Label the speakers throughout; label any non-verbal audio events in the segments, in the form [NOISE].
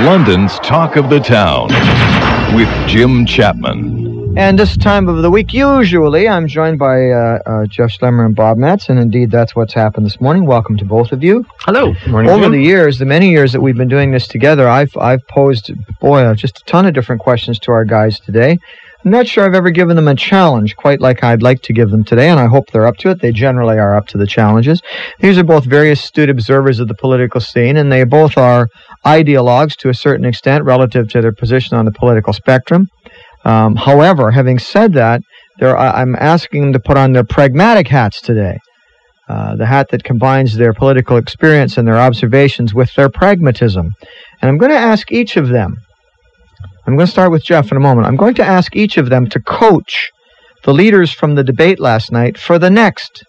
Speaker 1: London's Talk of the Town with Jim Chapman.
Speaker 2: And this time of the week, usually, I'm joined by uh, uh, Jeff Schlemmer and Bob Metz, and indeed that's what's happened this morning. Welcome to both of you.
Speaker 3: Hello.
Speaker 2: Morning, Over Jim. the years, the many years that we've been doing this together, I've I've posed, boy, just a ton of different questions to our guys today. I'm not sure I've ever given them a challenge quite like I'd like to give them today, and I hope they're up to it. They generally are up to the challenges. These are both very astute observers of the political scene, and they both are ideologues to a certain extent relative to their position on the political spectrum. Um, however, having said that, I'm asking them to put on their pragmatic hats today. Uh, the hat that combines their political experience and their observations with their pragmatism. And I'm going to ask each of them I'm going to start with Jeff in a moment. I'm going to ask each of them to coach the leaders from the debate last night for the next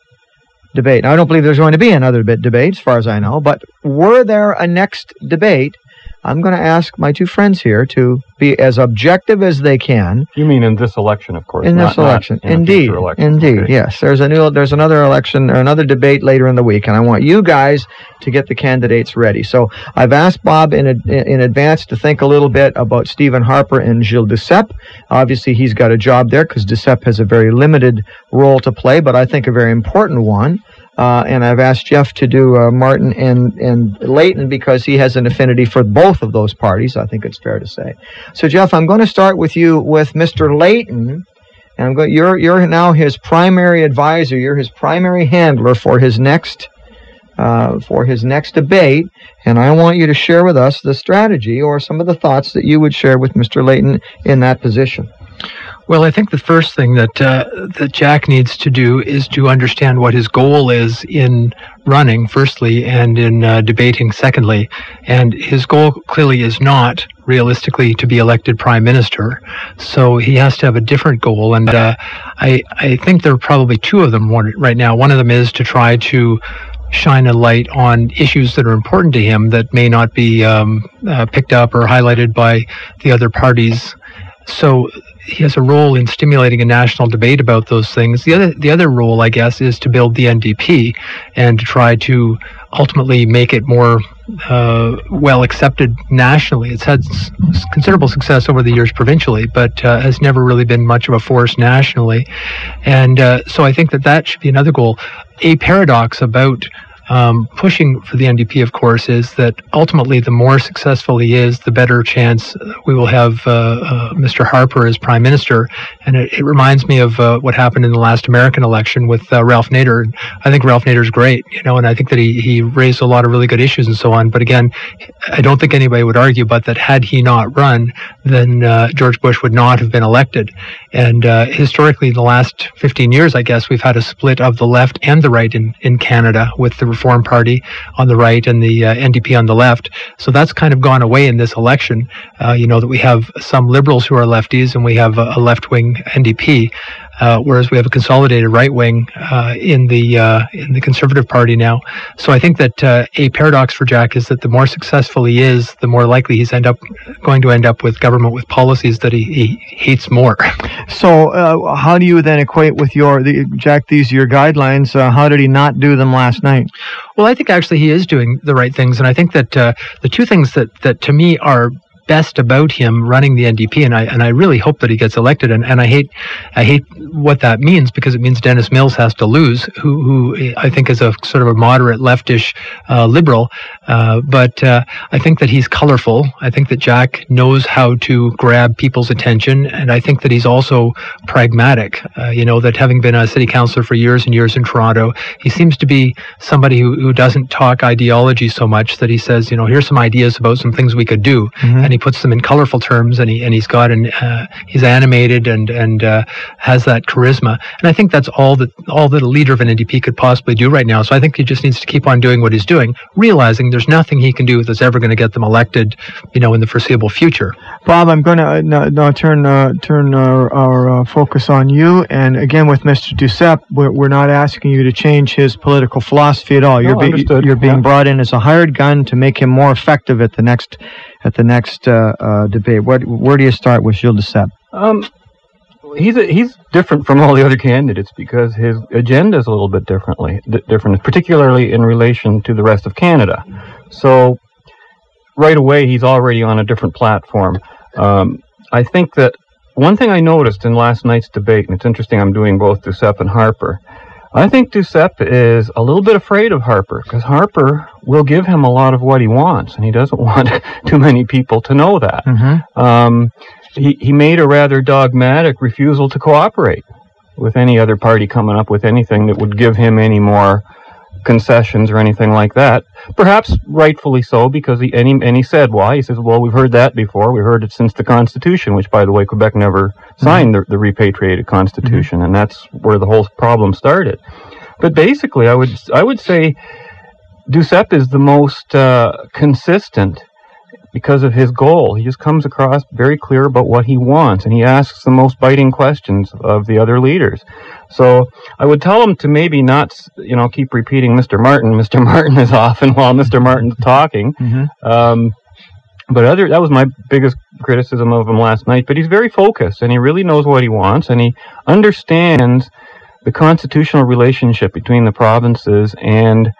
Speaker 2: debate. Now, I don't believe there's going to be another bit debate, as far as I know, but were there a next debate, I'm going to ask my two friends here to be as objective as they can.
Speaker 3: You mean in this election, of course.
Speaker 2: In this election,
Speaker 3: in
Speaker 2: indeed,
Speaker 3: election.
Speaker 2: indeed, okay. yes. There's a new, there's another election or another debate later in the week, and I want you guys to get the candidates ready. So I've asked Bob in in advance to think a little bit about Stephen Harper and Gilles Duceppe. Obviously, he's got a job there because Duceppe has a very limited role to play, but I think a very important one. Uh, and I've asked Jeff to do uh, Martin and, and Layton because he has an affinity for both of those parties, I think it's fair to say. So, Jeff, I'm going to start with you with Mr. Layton. And I'm going, you're, you're now his primary advisor. You're his primary handler for his next uh, for his next debate, and I want you to share with us the strategy or some of the thoughts that you would share with Mr. Layton in that position.
Speaker 4: Well, I think the first thing that uh, that Jack needs to do is to understand what his goal is in running, firstly, and in uh, debating, secondly. And his goal clearly is not realistically to be elected prime minister. So he has to have a different goal. And uh, I I think there are probably two of them right now. One of them is to try to shine a light on issues that are important to him that may not be um, uh, picked up or highlighted by the other parties. So he has a role in stimulating a national debate about those things. The other the other role, I guess, is to build the NDP and to try to ultimately make it more uh, well accepted nationally. It's had s- considerable success over the years provincially, but uh, has never really been much of a force nationally. And uh, so I think that that should be another goal. A paradox about um, pushing for the NDP, of course, is that ultimately the more successful he is, the better chance we will have uh, uh, Mr. Harper as prime minister. And it, it reminds me of uh, what happened in the last American election with uh, Ralph Nader. I think Ralph Nader's great, you know, and I think that he, he raised a lot of really good issues and so on. But again, I don't think anybody would argue but that had he not run, then uh, George Bush would not have been elected. And uh, historically, in the last 15 years, I guess, we've had a split of the left and the right in, in Canada with the Reform Party on the right and the uh, NDP on the left. So that's kind of gone away in this election. Uh, you know, that we have some liberals who are lefties and we have a, a left wing NDP uh, whereas we have a consolidated right wing uh, in the uh, in the Conservative Party now. So I think that uh, a paradox for Jack is that the more successful he is, the more likely he's end up going to end up with government with policies that he, he hates more. [LAUGHS]
Speaker 2: So uh, how do you then equate with your the, Jack? These are your guidelines. Uh, how did he not do them last night?
Speaker 4: Well, I think actually he is doing the right things, and I think that the two things that that to me are best about him running the NDP, and I and I really hope that he gets elected. And, and I hate I hate what that means because it means Dennis Mills has to lose, who who I think is a sort of a moderate leftish uh, liberal. Uh, but uh, I think that he's colorful. I think that Jack knows how to grab people's attention, and I think that he's also pragmatic. Uh, you know that having been a city councilor for years and years in Toronto, he seems to be somebody who, who doesn't talk ideology so much that he says, you know, here's some ideas about some things we could do, mm-hmm. and he puts them in colorful terms, and he and he's got an uh, he's animated and and uh, has that charisma, and I think that's all that all that a leader of an NDP could possibly do right now. So I think he just needs to keep on doing what he's doing, realizing there's nothing he can do that's ever going to get them elected, you know, in the foreseeable future.
Speaker 2: Bob, I'm going to uh, now turn uh, turn our, our uh, focus on you, and again with Mr. Duceppe, we're, we're not asking you to change his political philosophy at all. You're,
Speaker 3: no, be,
Speaker 2: you're being
Speaker 3: yeah.
Speaker 2: brought in as a hired gun to make him more effective at the next at the next uh, uh, debate. What, where do you start with Gilles Duceppe?
Speaker 3: Um, he's a, he's different from all the other candidates because his agenda is a little bit differently different, particularly in relation to the rest of Canada. So right away he's already on a different platform. Um, I think that one thing I noticed in last night's debate, and it's interesting I'm doing both Duceppe and Harper, I think Duceppe is a little bit afraid of Harper because Harper will give him a lot of what he wants, and he doesn't [LAUGHS] want too many people to know that.
Speaker 2: Mm-hmm.
Speaker 3: Um, he, he made a rather dogmatic refusal to cooperate with any other party coming up with anything that would give him any more concessions or anything like that. Perhaps rightfully so, because he and, he and he said why. He says, "Well, we've heard that before. We've heard it since the Constitution, which, by the way, Quebec never signed the, the repatriated Constitution, and that's where the whole problem started." But basically, I would I would say Duceppe is the most uh, consistent because of his goal. He just comes across very clear about what he wants, and he asks the most biting questions of the other leaders. So I would tell him to maybe not, you know, keep repeating Mr. Martin, [LAUGHS] Mr. Martin as often while Mr. Martin's talking.
Speaker 2: Mm-hmm.
Speaker 3: Um, but other that was my biggest criticism of him last night. But he's very focused, and he really knows what he wants, and he understands the constitutional relationship between the provinces and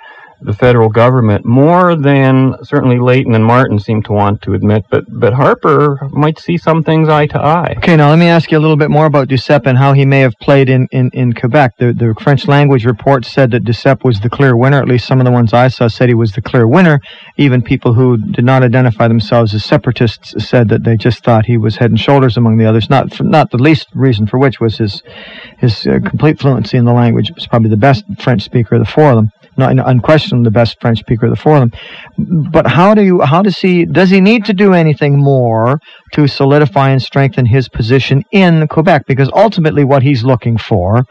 Speaker 3: the federal government more than certainly Layton and Martin seem to want to admit, but but Harper might see some things eye to eye.
Speaker 2: Okay, now let me ask you a little bit more about Duceppe and how he may have played in, in, in Quebec. The, the French language report said that Duceppe was the clear winner. At least some of the ones I saw said he was the clear winner. Even people who did not identify themselves as separatists said that they just thought he was head and shoulders among the others. Not not the least reason for which was his his uh, complete fluency in the language. He was probably the best French speaker of the four of them not unquestionably the best French speaker of the four of them. But how do you, how does he, does he need to do anything more to solidify and strengthen his position in Quebec? Because ultimately what he's looking for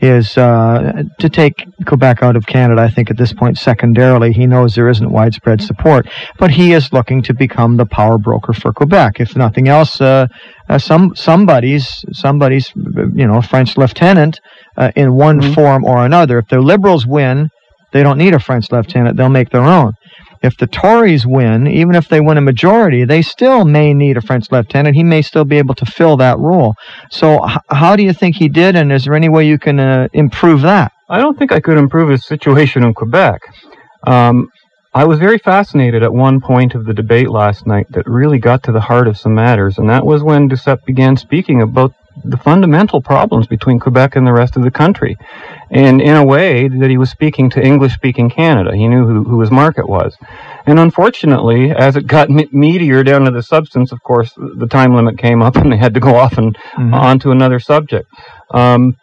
Speaker 2: is uh, to take Quebec out of Canada, I think at this point, secondarily. He knows there isn't widespread support, but he is looking to become the power broker for Quebec. If nothing else, uh, uh, some somebody's somebody's you know French lieutenant uh, in one mm-hmm. form or another. If the Liberals win, they don't need a French lieutenant. They'll make their own. If the Tories win, even if they win a majority, they still may need a French lieutenant. He may still be able to fill that role. So, how do you think he did, and is there any way you can uh, improve that?
Speaker 3: I don't think I could improve his situation in Quebec. Um, I was very fascinated at one point of the debate last night that really got to the heart of some matters, and that was when Duceppe began speaking about the fundamental problems between Quebec and the rest of the country. And in a way that he was speaking to English speaking Canada. He knew who, who his market was. And unfortunately, as it got [LAUGHS] meatier down to the substance, of course, the time limit came up [LAUGHS] and they had to go off and mm-hmm. on to another subject. Um,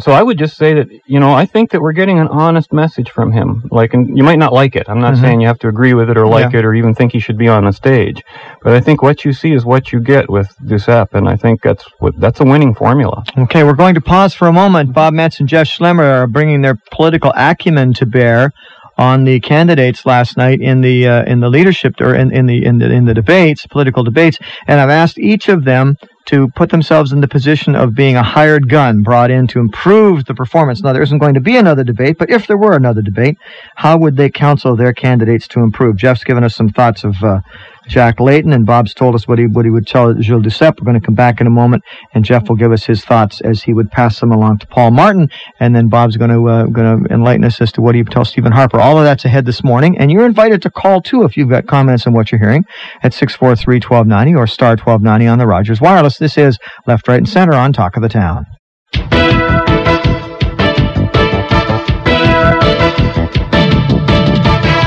Speaker 3: so I would just say that you know I think that we're getting an honest message from him. Like, and you might not like it. I'm not mm-hmm. saying you have to agree with it or like yeah. it or even think he should be on the stage. But I think what you see is what you get with Duceppe, and I think that's what that's a winning formula.
Speaker 2: Okay, we're going to pause for a moment. Bob Metz and Jeff Schlemmer are bringing their political acumen to bear on the candidates last night in the uh, in the leadership or in, in the in the in the debates, political debates, and I've asked each of them to put themselves in the position of being a hired gun brought in to improve the performance. Now, there isn't going to be another debate, but if there were another debate, how would they counsel their candidates to improve? Jeff's given us some thoughts of uh, Jack Layton, and Bob's told us what he what he would tell Gilles Duceppe. We're going to come back in a moment, and Jeff will give us his thoughts as he would pass them along to Paul Martin, and then Bob's going to uh, going to enlighten us as to what he would tell Stephen Harper. All of that's ahead this morning, and you're invited to call too if you've got comments on what you're hearing at 643-1290 or star 1290 on the Rogers Wireless. This is Left, Right, and Center on Talk of the Town.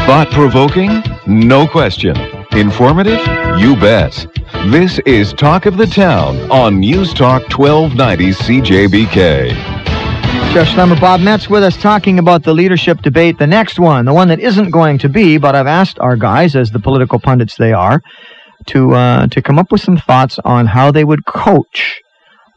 Speaker 1: Thought provoking? No question. Informative? You bet. This is Talk of the Town on News Talk 1290 CJBK.
Speaker 2: Jeff Schlemmer, Bob Metz with us talking about the leadership debate, the next one, the one that isn't going to be, but I've asked our guys, as the political pundits they are, to uh, to come up with some thoughts on how they would coach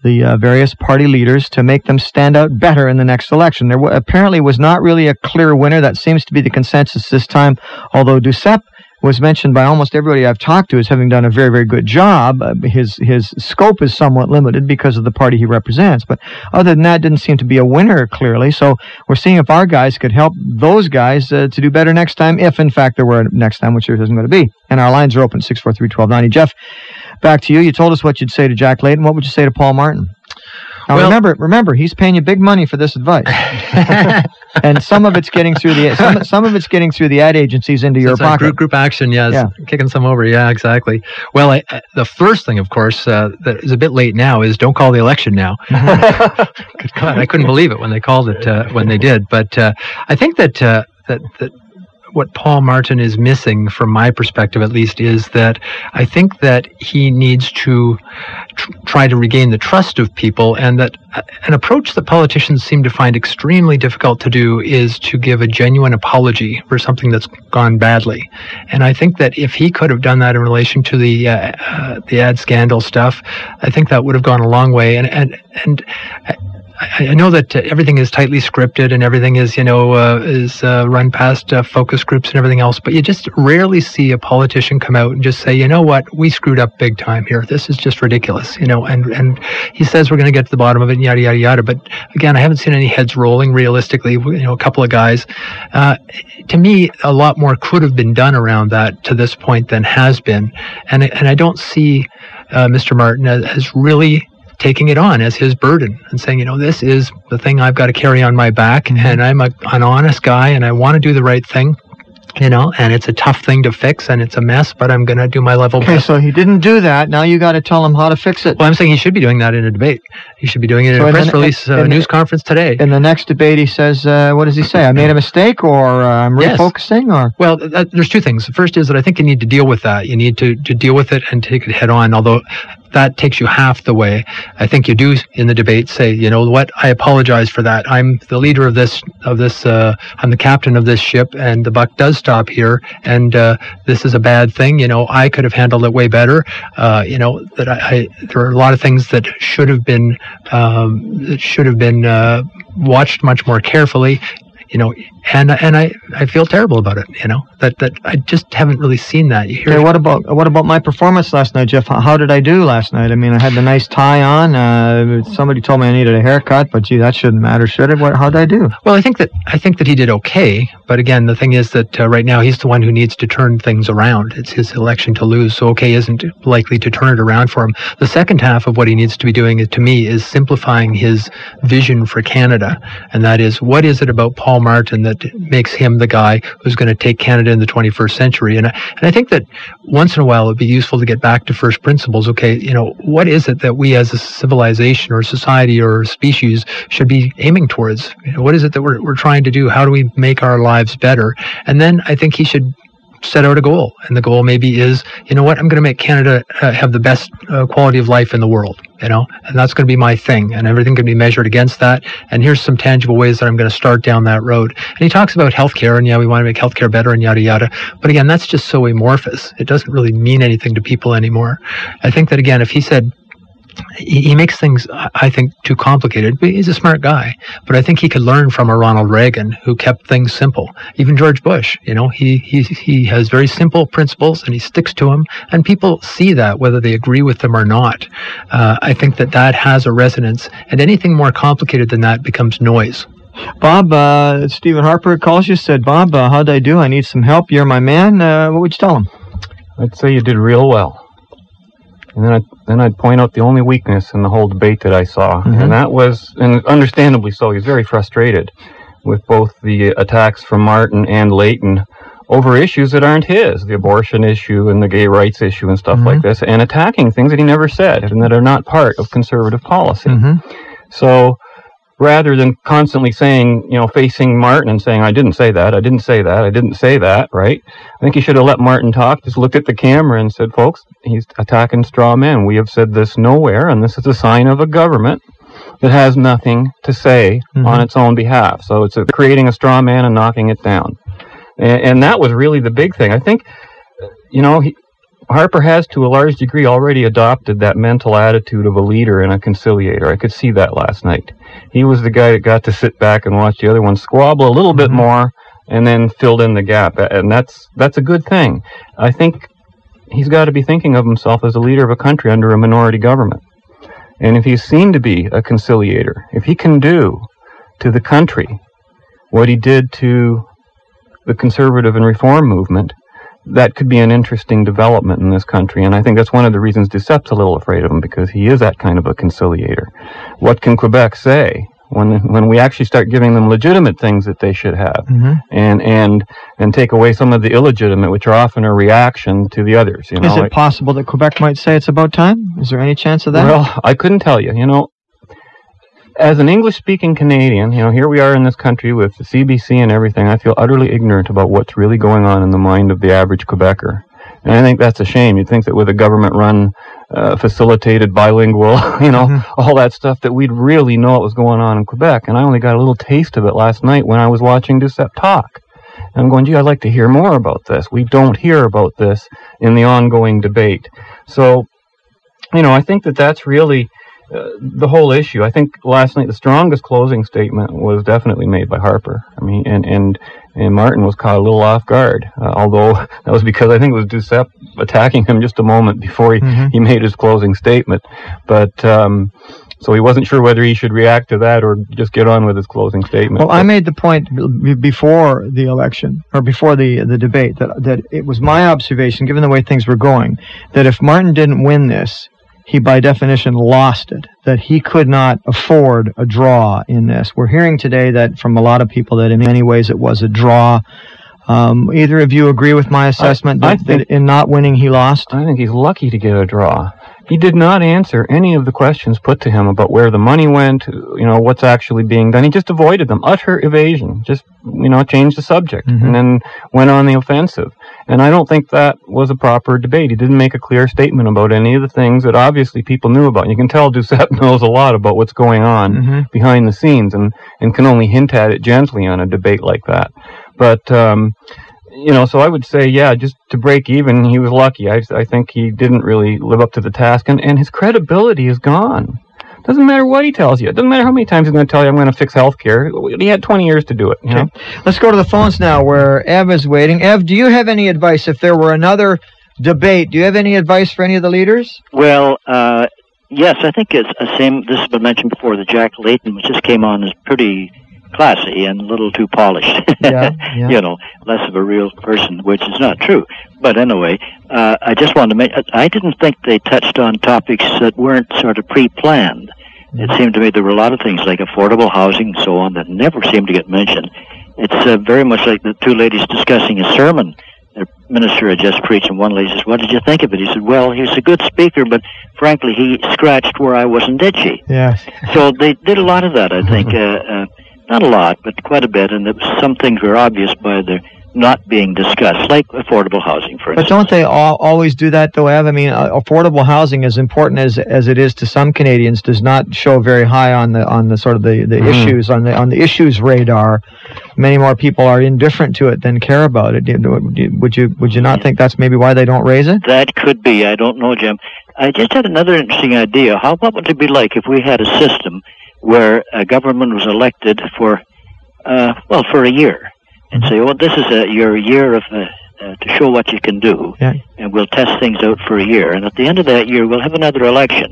Speaker 2: the uh, various party leaders to make them stand out better in the next election. There w- apparently was not really a clear winner. That seems to be the consensus this time, although Duceppe was mentioned by almost everybody I've talked to as having done a very, very good job. Uh, his his scope is somewhat limited because of the party he represents, but other than that, didn't seem to be a winner clearly. So we're seeing if our guys could help those guys uh, to do better next time, if in fact there were next time, which there isn't going to be. And our lines are open six four three twelve ninety. Jeff, back to you. You told us what you'd say to Jack Layton. What would you say to Paul Martin? Now
Speaker 4: Well-
Speaker 2: remember, remember, he's paying you big money for this advice, [LAUGHS] and some of it's getting through the some, some of it's getting through the ad agencies into your
Speaker 4: It's
Speaker 2: pocket.
Speaker 4: Group, group action, yes.
Speaker 2: Yeah.
Speaker 4: Kicking some over. Yeah, exactly. Well, I, I- the first thing, of course, uh, that is a bit late now is don't call the election now. [LAUGHS] Good God, I couldn't believe it when they called it uh, when they did. But uh, I think that uh, that that what Paul Martin is missing, from my perspective at least, is that I think that he needs to tr- try to regain the trust of people, and that uh, an approach that politicians seem to find extremely difficult to do is to give a genuine apology for something that's gone badly. And I think that if he could have done that in relation to the uh, uh, the ad scandal stuff, I think that would have gone a long way. And and and. I, I know that uh, everything is tightly scripted and everything is, you know, uh, is uh, run past uh, focus groups and everything else, but you just rarely see a politician come out and just say, you know what, we screwed up big time here. This is just ridiculous, you know. And and he says we're going to get to the bottom of it, yada yada yada. But again, I haven't seen any heads rolling. Realistically, you know, a couple of guys. Uh, to me, a lot more could have been done around that to this point than has been, and and I don't see uh, Mr. Martin as, as really taking it on as his burden and saying, you know, this is the thing I've got to carry on my back, and I'm a, an honest guy, and I want to do the right thing, you know, and it's a tough thing to fix, and it's a mess, but I'm going to do my level best.
Speaker 2: Okay,
Speaker 4: best.
Speaker 2: so he didn't do that. Now you got to tell him how to fix it.
Speaker 4: Well, I'm saying he should be doing that in a debate. He should be doing it in
Speaker 2: So
Speaker 4: a press
Speaker 2: the-
Speaker 4: release, uh, news conference today.
Speaker 2: In the next debate, he says, uh, "What does he say? I made a [CLEARS THROAT] mistake, or uh, I'm
Speaker 4: Yes.
Speaker 2: refocusing, or
Speaker 4: Well, th- there's two things. The first is that I think you need to deal with that. You need to, to deal with it and take it head on, although that takes you half the way. I think you do in the debate say, you know what, I apologize for that. I'm the leader of this, of this, uh, I'm the captain of this ship and the buck does stop here and, uh, this is a bad thing. You know, I could have handled it way better. Uh, you know, that I, I, there are a lot of things that should have been, um, should have been, uh, watched much more carefully you know, and and I, I feel terrible about it. You know that that I just haven't really seen that. You hear
Speaker 2: okay, what about what about my performance last night, Jeff? How, how did I do last night? I mean, I had the nice tie on. Uh, somebody told me I needed a haircut, but gee, that shouldn't matter, should it? What, how did I do?
Speaker 4: Well, I think that I think that he did okay, but again, the thing is that uh, right now he's the one who needs to turn things around. It's his election to lose, so okay isn't likely to turn it around for him. The second half of what he needs to be doing, to me, is simplifying his vision for Canada, and that is what is it about Paul Martin that makes him the guy who's going to take Canada in the 21st century? And I, and I think that once in a while it'd be useful to get back to first principles. Okay, you know, what is it that we as a civilization or society or species should be aiming towards? You know, what is it that we're, we're trying to do? How do we make our lives better? And then I think he should set out a goal. And the goal maybe is, you know what, I'm going to make Canada uh, have the best uh, quality of life in the world, you know, and that's going to be my thing. And everything can be measured against that. And here's some tangible ways that I'm going to start down that road. And he talks about healthcare and yeah, we want to make healthcare better and yada, yada. But again, that's just so amorphous. It doesn't really mean anything to people anymore. I think that again, if he said, he, he makes things, I I think, too complicated. But he's a smart guy. But I think he could learn from a Ronald Reagan who kept things simple. Even George Bush, you know, he he he has very simple principles and he sticks to them, and people see that whether they agree with them or not. Uh, I think that that has a resonance, and anything more complicated than that becomes noise.
Speaker 2: Bob, uh, Stephen Harper calls you, said, Bob, uh, how'd I do? I need some help. You're my man. Uh, what would you tell him?
Speaker 3: I'd say you did real well. And then I'd, then I'd point out the only weakness in the whole debate that I saw.
Speaker 2: Mhm.
Speaker 3: And that was, and understandably so, he's very frustrated with both the attacks from Martin and Layton over issues that aren't his, the abortion issue and the gay rights issue and stuff
Speaker 2: Mhm.
Speaker 3: like this, and attacking things that he never said and that are not part of conservative policy.
Speaker 2: Mm-hmm.
Speaker 3: So rather than constantly saying, you know, facing Martin and saying, I didn't say that, I didn't say that, I didn't say that, right? I think he should have let Martin talk, just looked at the camera and said, folks, he's attacking straw men. We have said this nowhere, and this is a sign of a government that has nothing to say
Speaker 2: Mhm.
Speaker 3: on its own behalf. So it's a, creating a straw man and knocking it down. And, and that was really the big thing. I think, you know, he, Harper has to a large degree already adopted that mental attitude of a leader and a conciliator. I could see that last night. He was the guy that got to sit back and watch the other one squabble a little bit
Speaker 2: Mhm.
Speaker 3: more and then filled in the gap. And that's that's a good thing. I think he's got to be thinking of himself as a leader of a country under a minority government. And if he's seen to be a conciliator, if he can do to the country what he did to the conservative and reform movement, that could be an interesting development in this country. And I think that's one of the reasons Duceppe's a little afraid of him because he is that kind of a conciliator. What can Quebec say? When, when we actually start giving them legitimate things that they should have,
Speaker 2: Mhm.
Speaker 3: and and and take away some of the illegitimate, which are often a reaction to the others. You know,
Speaker 2: Is it possible that Quebec might say it's about time? Is there any chance of that?
Speaker 3: well, I couldn't tell you. You know, as an English-speaking Canadian, you know, here we are in this country with the CBC and everything. I feel utterly ignorant about what's really going on in the mind of the average Quebecer, and I think that's a shame. You'd think that with a government-run, uh, facilitated bilingual, [LAUGHS] you know,
Speaker 2: Mhm.
Speaker 3: all that stuff, that we'd really know what was going on in Quebec. And I only got a little taste of it last night when I was watching Duceppe talk. And I'm going, gee, I'd like to hear more about this. We don't hear about this in the ongoing debate. So, you know, I think that that's really uh, the whole issue. I think last night the strongest closing statement was definitely made by Harper. I mean, and and and Martin was caught a little off guard, uh, although [LAUGHS] that was because I think it was Duceppe attacking him just a moment before he,
Speaker 2: Mhm.
Speaker 3: he made his closing statement. But um, so he wasn't sure whether he should react to that or just get on with his closing statement.
Speaker 2: Well, I made the point b- before the election or before the the debate that that it was my observation, given the way things were going, that if Martin didn't win this, he by definition lost it. That he could not afford a draw in this. We're hearing today that from a lot of people that in many ways it was a draw. Um, either of you agree with my assessment
Speaker 3: I
Speaker 2: that,
Speaker 3: think-
Speaker 2: that in not winning he lost?
Speaker 3: I think he's lucky to get a draw. He did not answer any of the questions put to him about where the money went, you know, what's actually being done. He just avoided them. Utter evasion. Just, you know, changed the subject
Speaker 2: Mhm.
Speaker 3: and then went on the offensive. And I don't think that was a proper debate. He didn't make a clear statement about any of the things that obviously people knew about. You can tell Duceppe [LAUGHS] knows a lot about what's going on
Speaker 2: Mhm.
Speaker 3: behind the scenes and, and can only hint at it gently on a debate like that. But, um, you know, so I would say, yeah, just to break even, he was lucky. I, I think he didn't really live up to the task, and, and his credibility is gone. Doesn't matter what he tells you. It doesn't matter how many times he's going to tell you, I'm going to fix health care. He had 20 years to do it, you know?
Speaker 2: Let's go to the phones now where Ev is waiting. Ev, do you have any advice if there were another debate? Do you have any advice for any of the leaders?
Speaker 5: Well, uh, yes, I think it's the same. This has been mentioned before. The Jack Layton, which just came on, is pretty classy and a little too polished. [LAUGHS]
Speaker 2: Yeah, yeah.
Speaker 5: you know, less of a real person, which is not true. But anyway, uh, I just wanted to make. I didn't think they touched on topics that weren't sort of pre-planned. It seemed to me there were a lot of things like affordable housing and so on that never seemed to get mentioned. It's uh, very much like the two ladies discussing a sermon the minister had just preached, and one lady says, "What did you think of it?" He said, "Well, he was a good speaker, but frankly, he scratched where I wasn't itchy."
Speaker 2: Yes.
Speaker 5: So they did a lot of that, I think. [LAUGHS] uh, uh, not a lot, but quite a bit, and was- some things were obvious by their not being discussed, like affordable housing, for instance.
Speaker 2: But don't they all, always do that, though, Ev? I mean, uh, affordable housing, as important as as it is to some Canadians, does not show very high on the on the sort of the, the
Speaker 3: Mhm.
Speaker 2: issues on the on the issues radar. Many more people are indifferent to it than care about it. Would you would you not think that's maybe why they don't raise it?
Speaker 5: That could be. I don't know, Jim. I just had another interesting idea. How what would it be like if we had a system where a government was elected for, uh, well, for a year, and say, "Well, this is a, your year of uh, uh, to show what you can do,
Speaker 2: Yeah.
Speaker 5: and we'll test things out for a year, and at the end of that year, we'll have another election."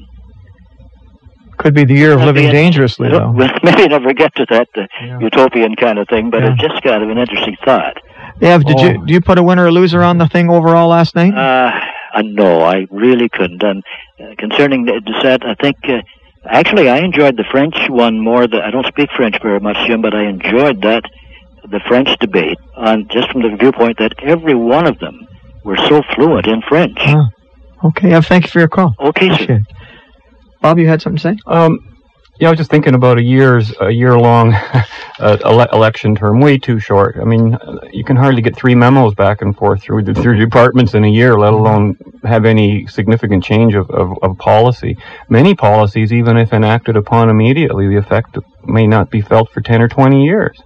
Speaker 2: Could be the year of living dangerously, though.
Speaker 5: We'll [LAUGHS] maybe never get to that uh,
Speaker 2: Yeah.
Speaker 5: utopian kind of thing, but
Speaker 2: Yeah.
Speaker 5: it's just kind of an interesting thought.
Speaker 2: Ev, did
Speaker 3: Oh.
Speaker 2: you do you put a winner or loser on the thing overall last night?
Speaker 5: Uh, uh, no, I really couldn't. And uh, concerning the dissent, I think uh, actually I enjoyed the French one more. Than, I don't speak French very much, Jim, but I enjoyed that the French debate on just from the viewpoint that every one of them were so fluent in French.
Speaker 2: Huh. okay, Ev, thank you for your call.
Speaker 5: Okay, sir.
Speaker 2: Bob, you had something to say?
Speaker 3: Um, yeah, I was just thinking about a year's a year long [LAUGHS] uh, ele- election term, way too short. I mean, you can hardly get three memos back and forth through the through departments in a year, let alone have any significant change of, of, of policy. Many policies, even if enacted upon immediately, the effect may not be felt for ten or twenty years.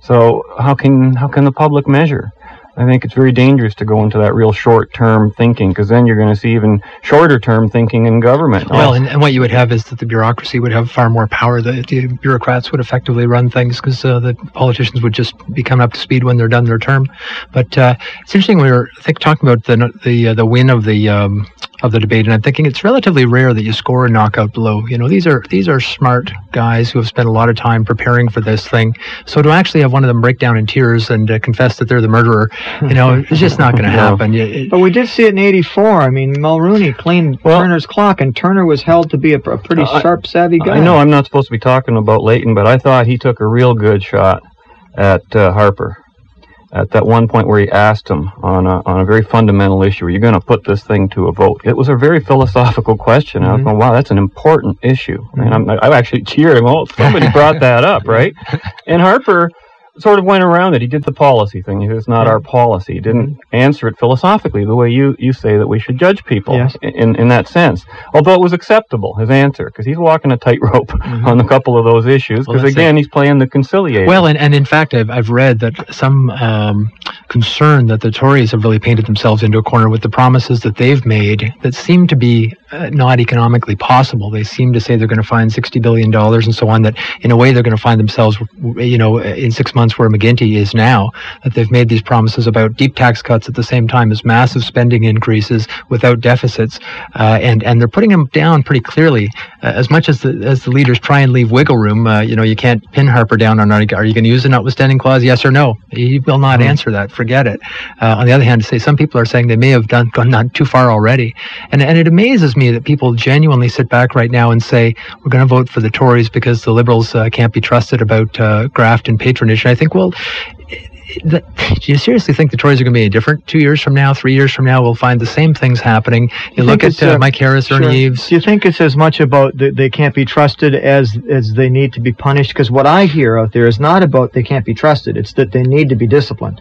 Speaker 3: So how can how can the public measure? I think it's very dangerous to go into that real short term thinking because then you're going to see even shorter term thinking in government.
Speaker 4: Well, and, and what you would have is that the bureaucracy would have far more power. The, the bureaucrats would effectively run things because uh, the politicians would just be coming up to speed when they're done their term. But uh, it's interesting we were think talking about the the uh, the win of the um, of the debate, and I'm thinking it's relatively rare that you score a knockout blow. You know, these are these are smart guys who have spent a lot of time preparing for this thing. So to actually have one of them break down in tears and uh, confess that they're the murderer, you know, [LAUGHS] it's just not going to happen. It,
Speaker 2: but we did see it in '84. I mean, Mulroney cleaned well, Turner's clock, and Turner was held to be a, a pretty uh, sharp, savvy guy.
Speaker 3: I know I'm not supposed to be talking about Layton, but I thought he took a real good shot at uh, Harper at that one point where he asked him on a, on a very fundamental issue, are you going to put this thing to a vote? It was a very philosophical question. Mm-hmm. I was going, wow, that's an important issue. Mm-hmm. And I'm, I actually cheered him, oh, somebody [LAUGHS] brought that up, right? And Harper sort of went around it. He did the policy thing. He said, it's not our policy. He didn't answer it philosophically the way you, you say that we should judge people yes. in, in that sense. Although it was acceptable, his answer, because he's walking a tightrope mm-hmm. on a couple of those issues, because well, again, it. he's playing the conciliator.
Speaker 4: Well, and, and in fact, I've, I've read that some um, concern that the Tories have really painted themselves into a corner with the promises that they've made that seem to be uh, not economically possible. They seem to say they're going to find $60 billion and so on, that in a way they're going to find themselves, you know, in six months where McGuinty is now, that they've made these promises about deep tax cuts at the same time as massive spending increases without deficits, uh, and and they're putting them down pretty clearly. Uh, as much as the as the leaders try and leave wiggle room, uh, you know, you can't pin Harper down on are you going to use the notwithstanding clause, yes or no? He will not mm-hmm. answer that. Forget it. Uh, on the other hand, say some people are saying they may have done gone not too far already, and and it amazes me that people genuinely sit back right now and say we're going to vote for the Tories because the Liberals uh, can't be trusted about uh, graft and patronage. And think, well, do you seriously think the Tories are going to be any different two years from now, three years from now? We'll find the same things happening. You, you look at uh, uh, Mike Harris, sure. Ernie Eves.
Speaker 2: Do you think it's as much about the, they can't be trusted as as they need to be punished? Because what I hear out there is not about they can't be trusted; it's that they need to be disciplined.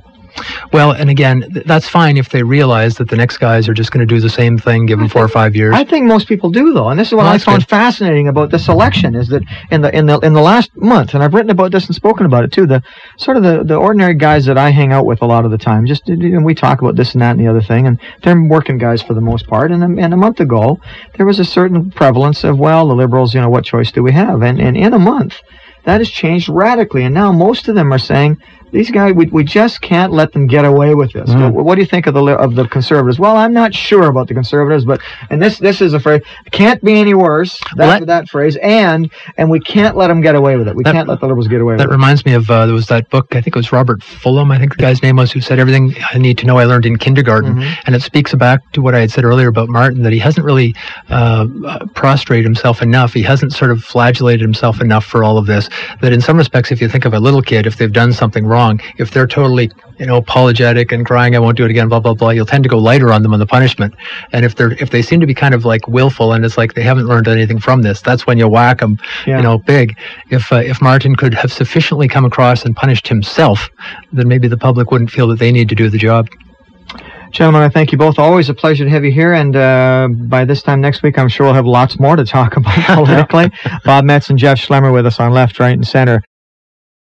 Speaker 4: Well, and again, th- that's fine if they realize that the next guys are just going to do the same thing, give them four or five years.
Speaker 2: I think most people do, though, and this is what well, I found good. fascinating about this election is that in the in the in the last month, and I've written about this and spoken about it too. The sort of the, the ordinary guys that I hang out with a lot of the time, just and we talk about this and that and the other thing, and they're working guys for the most part. And and a month ago, there was a certain prevalence of well, the liberals, you know, what choice do we have? And and in a month, that has changed radically, and now most of them are saying these guys, we, we just can't let them get away with this. Mm. What, what, do you think of the of the conservatives? Well, I'm not sure about the conservatives, but and this this is a phrase can't be any worse. That, well, that, that phrase and and we can't let them get away with it. We that, can't let the liberals get away with
Speaker 4: it. That reminds me of uh, there was that book. I think it was Robert Fulghum I think the guy's name was who said everything I need to know I learned in kindergarten, mm-hmm. and it speaks back to what I had said earlier about Martin that he hasn't really uh, prostrated himself enough. He hasn't sort of flagellated himself enough for all of this. That in some respects, if you think of a little kid, if they've done something wrong wrong. If they're totally, you know, apologetic and crying, I won't do it again, blah blah blah, you'll tend to go lighter on them on the punishment. And if they're if they seem to be kind of like willful and it's like they haven't learned anything from this, that's when you whack them, yeah. you know, big. If uh, if Martin could have sufficiently come across and punished himself, then maybe the public wouldn't feel that they need to do the job.
Speaker 2: Gentlemen, I thank you both. Always a pleasure to have you here. And uh, by this time next week, I'm sure we'll have lots more to talk [LAUGHS] about [LAUGHS] politically. Bob Metz and Jeff Schlemmer with us on left, right, and center.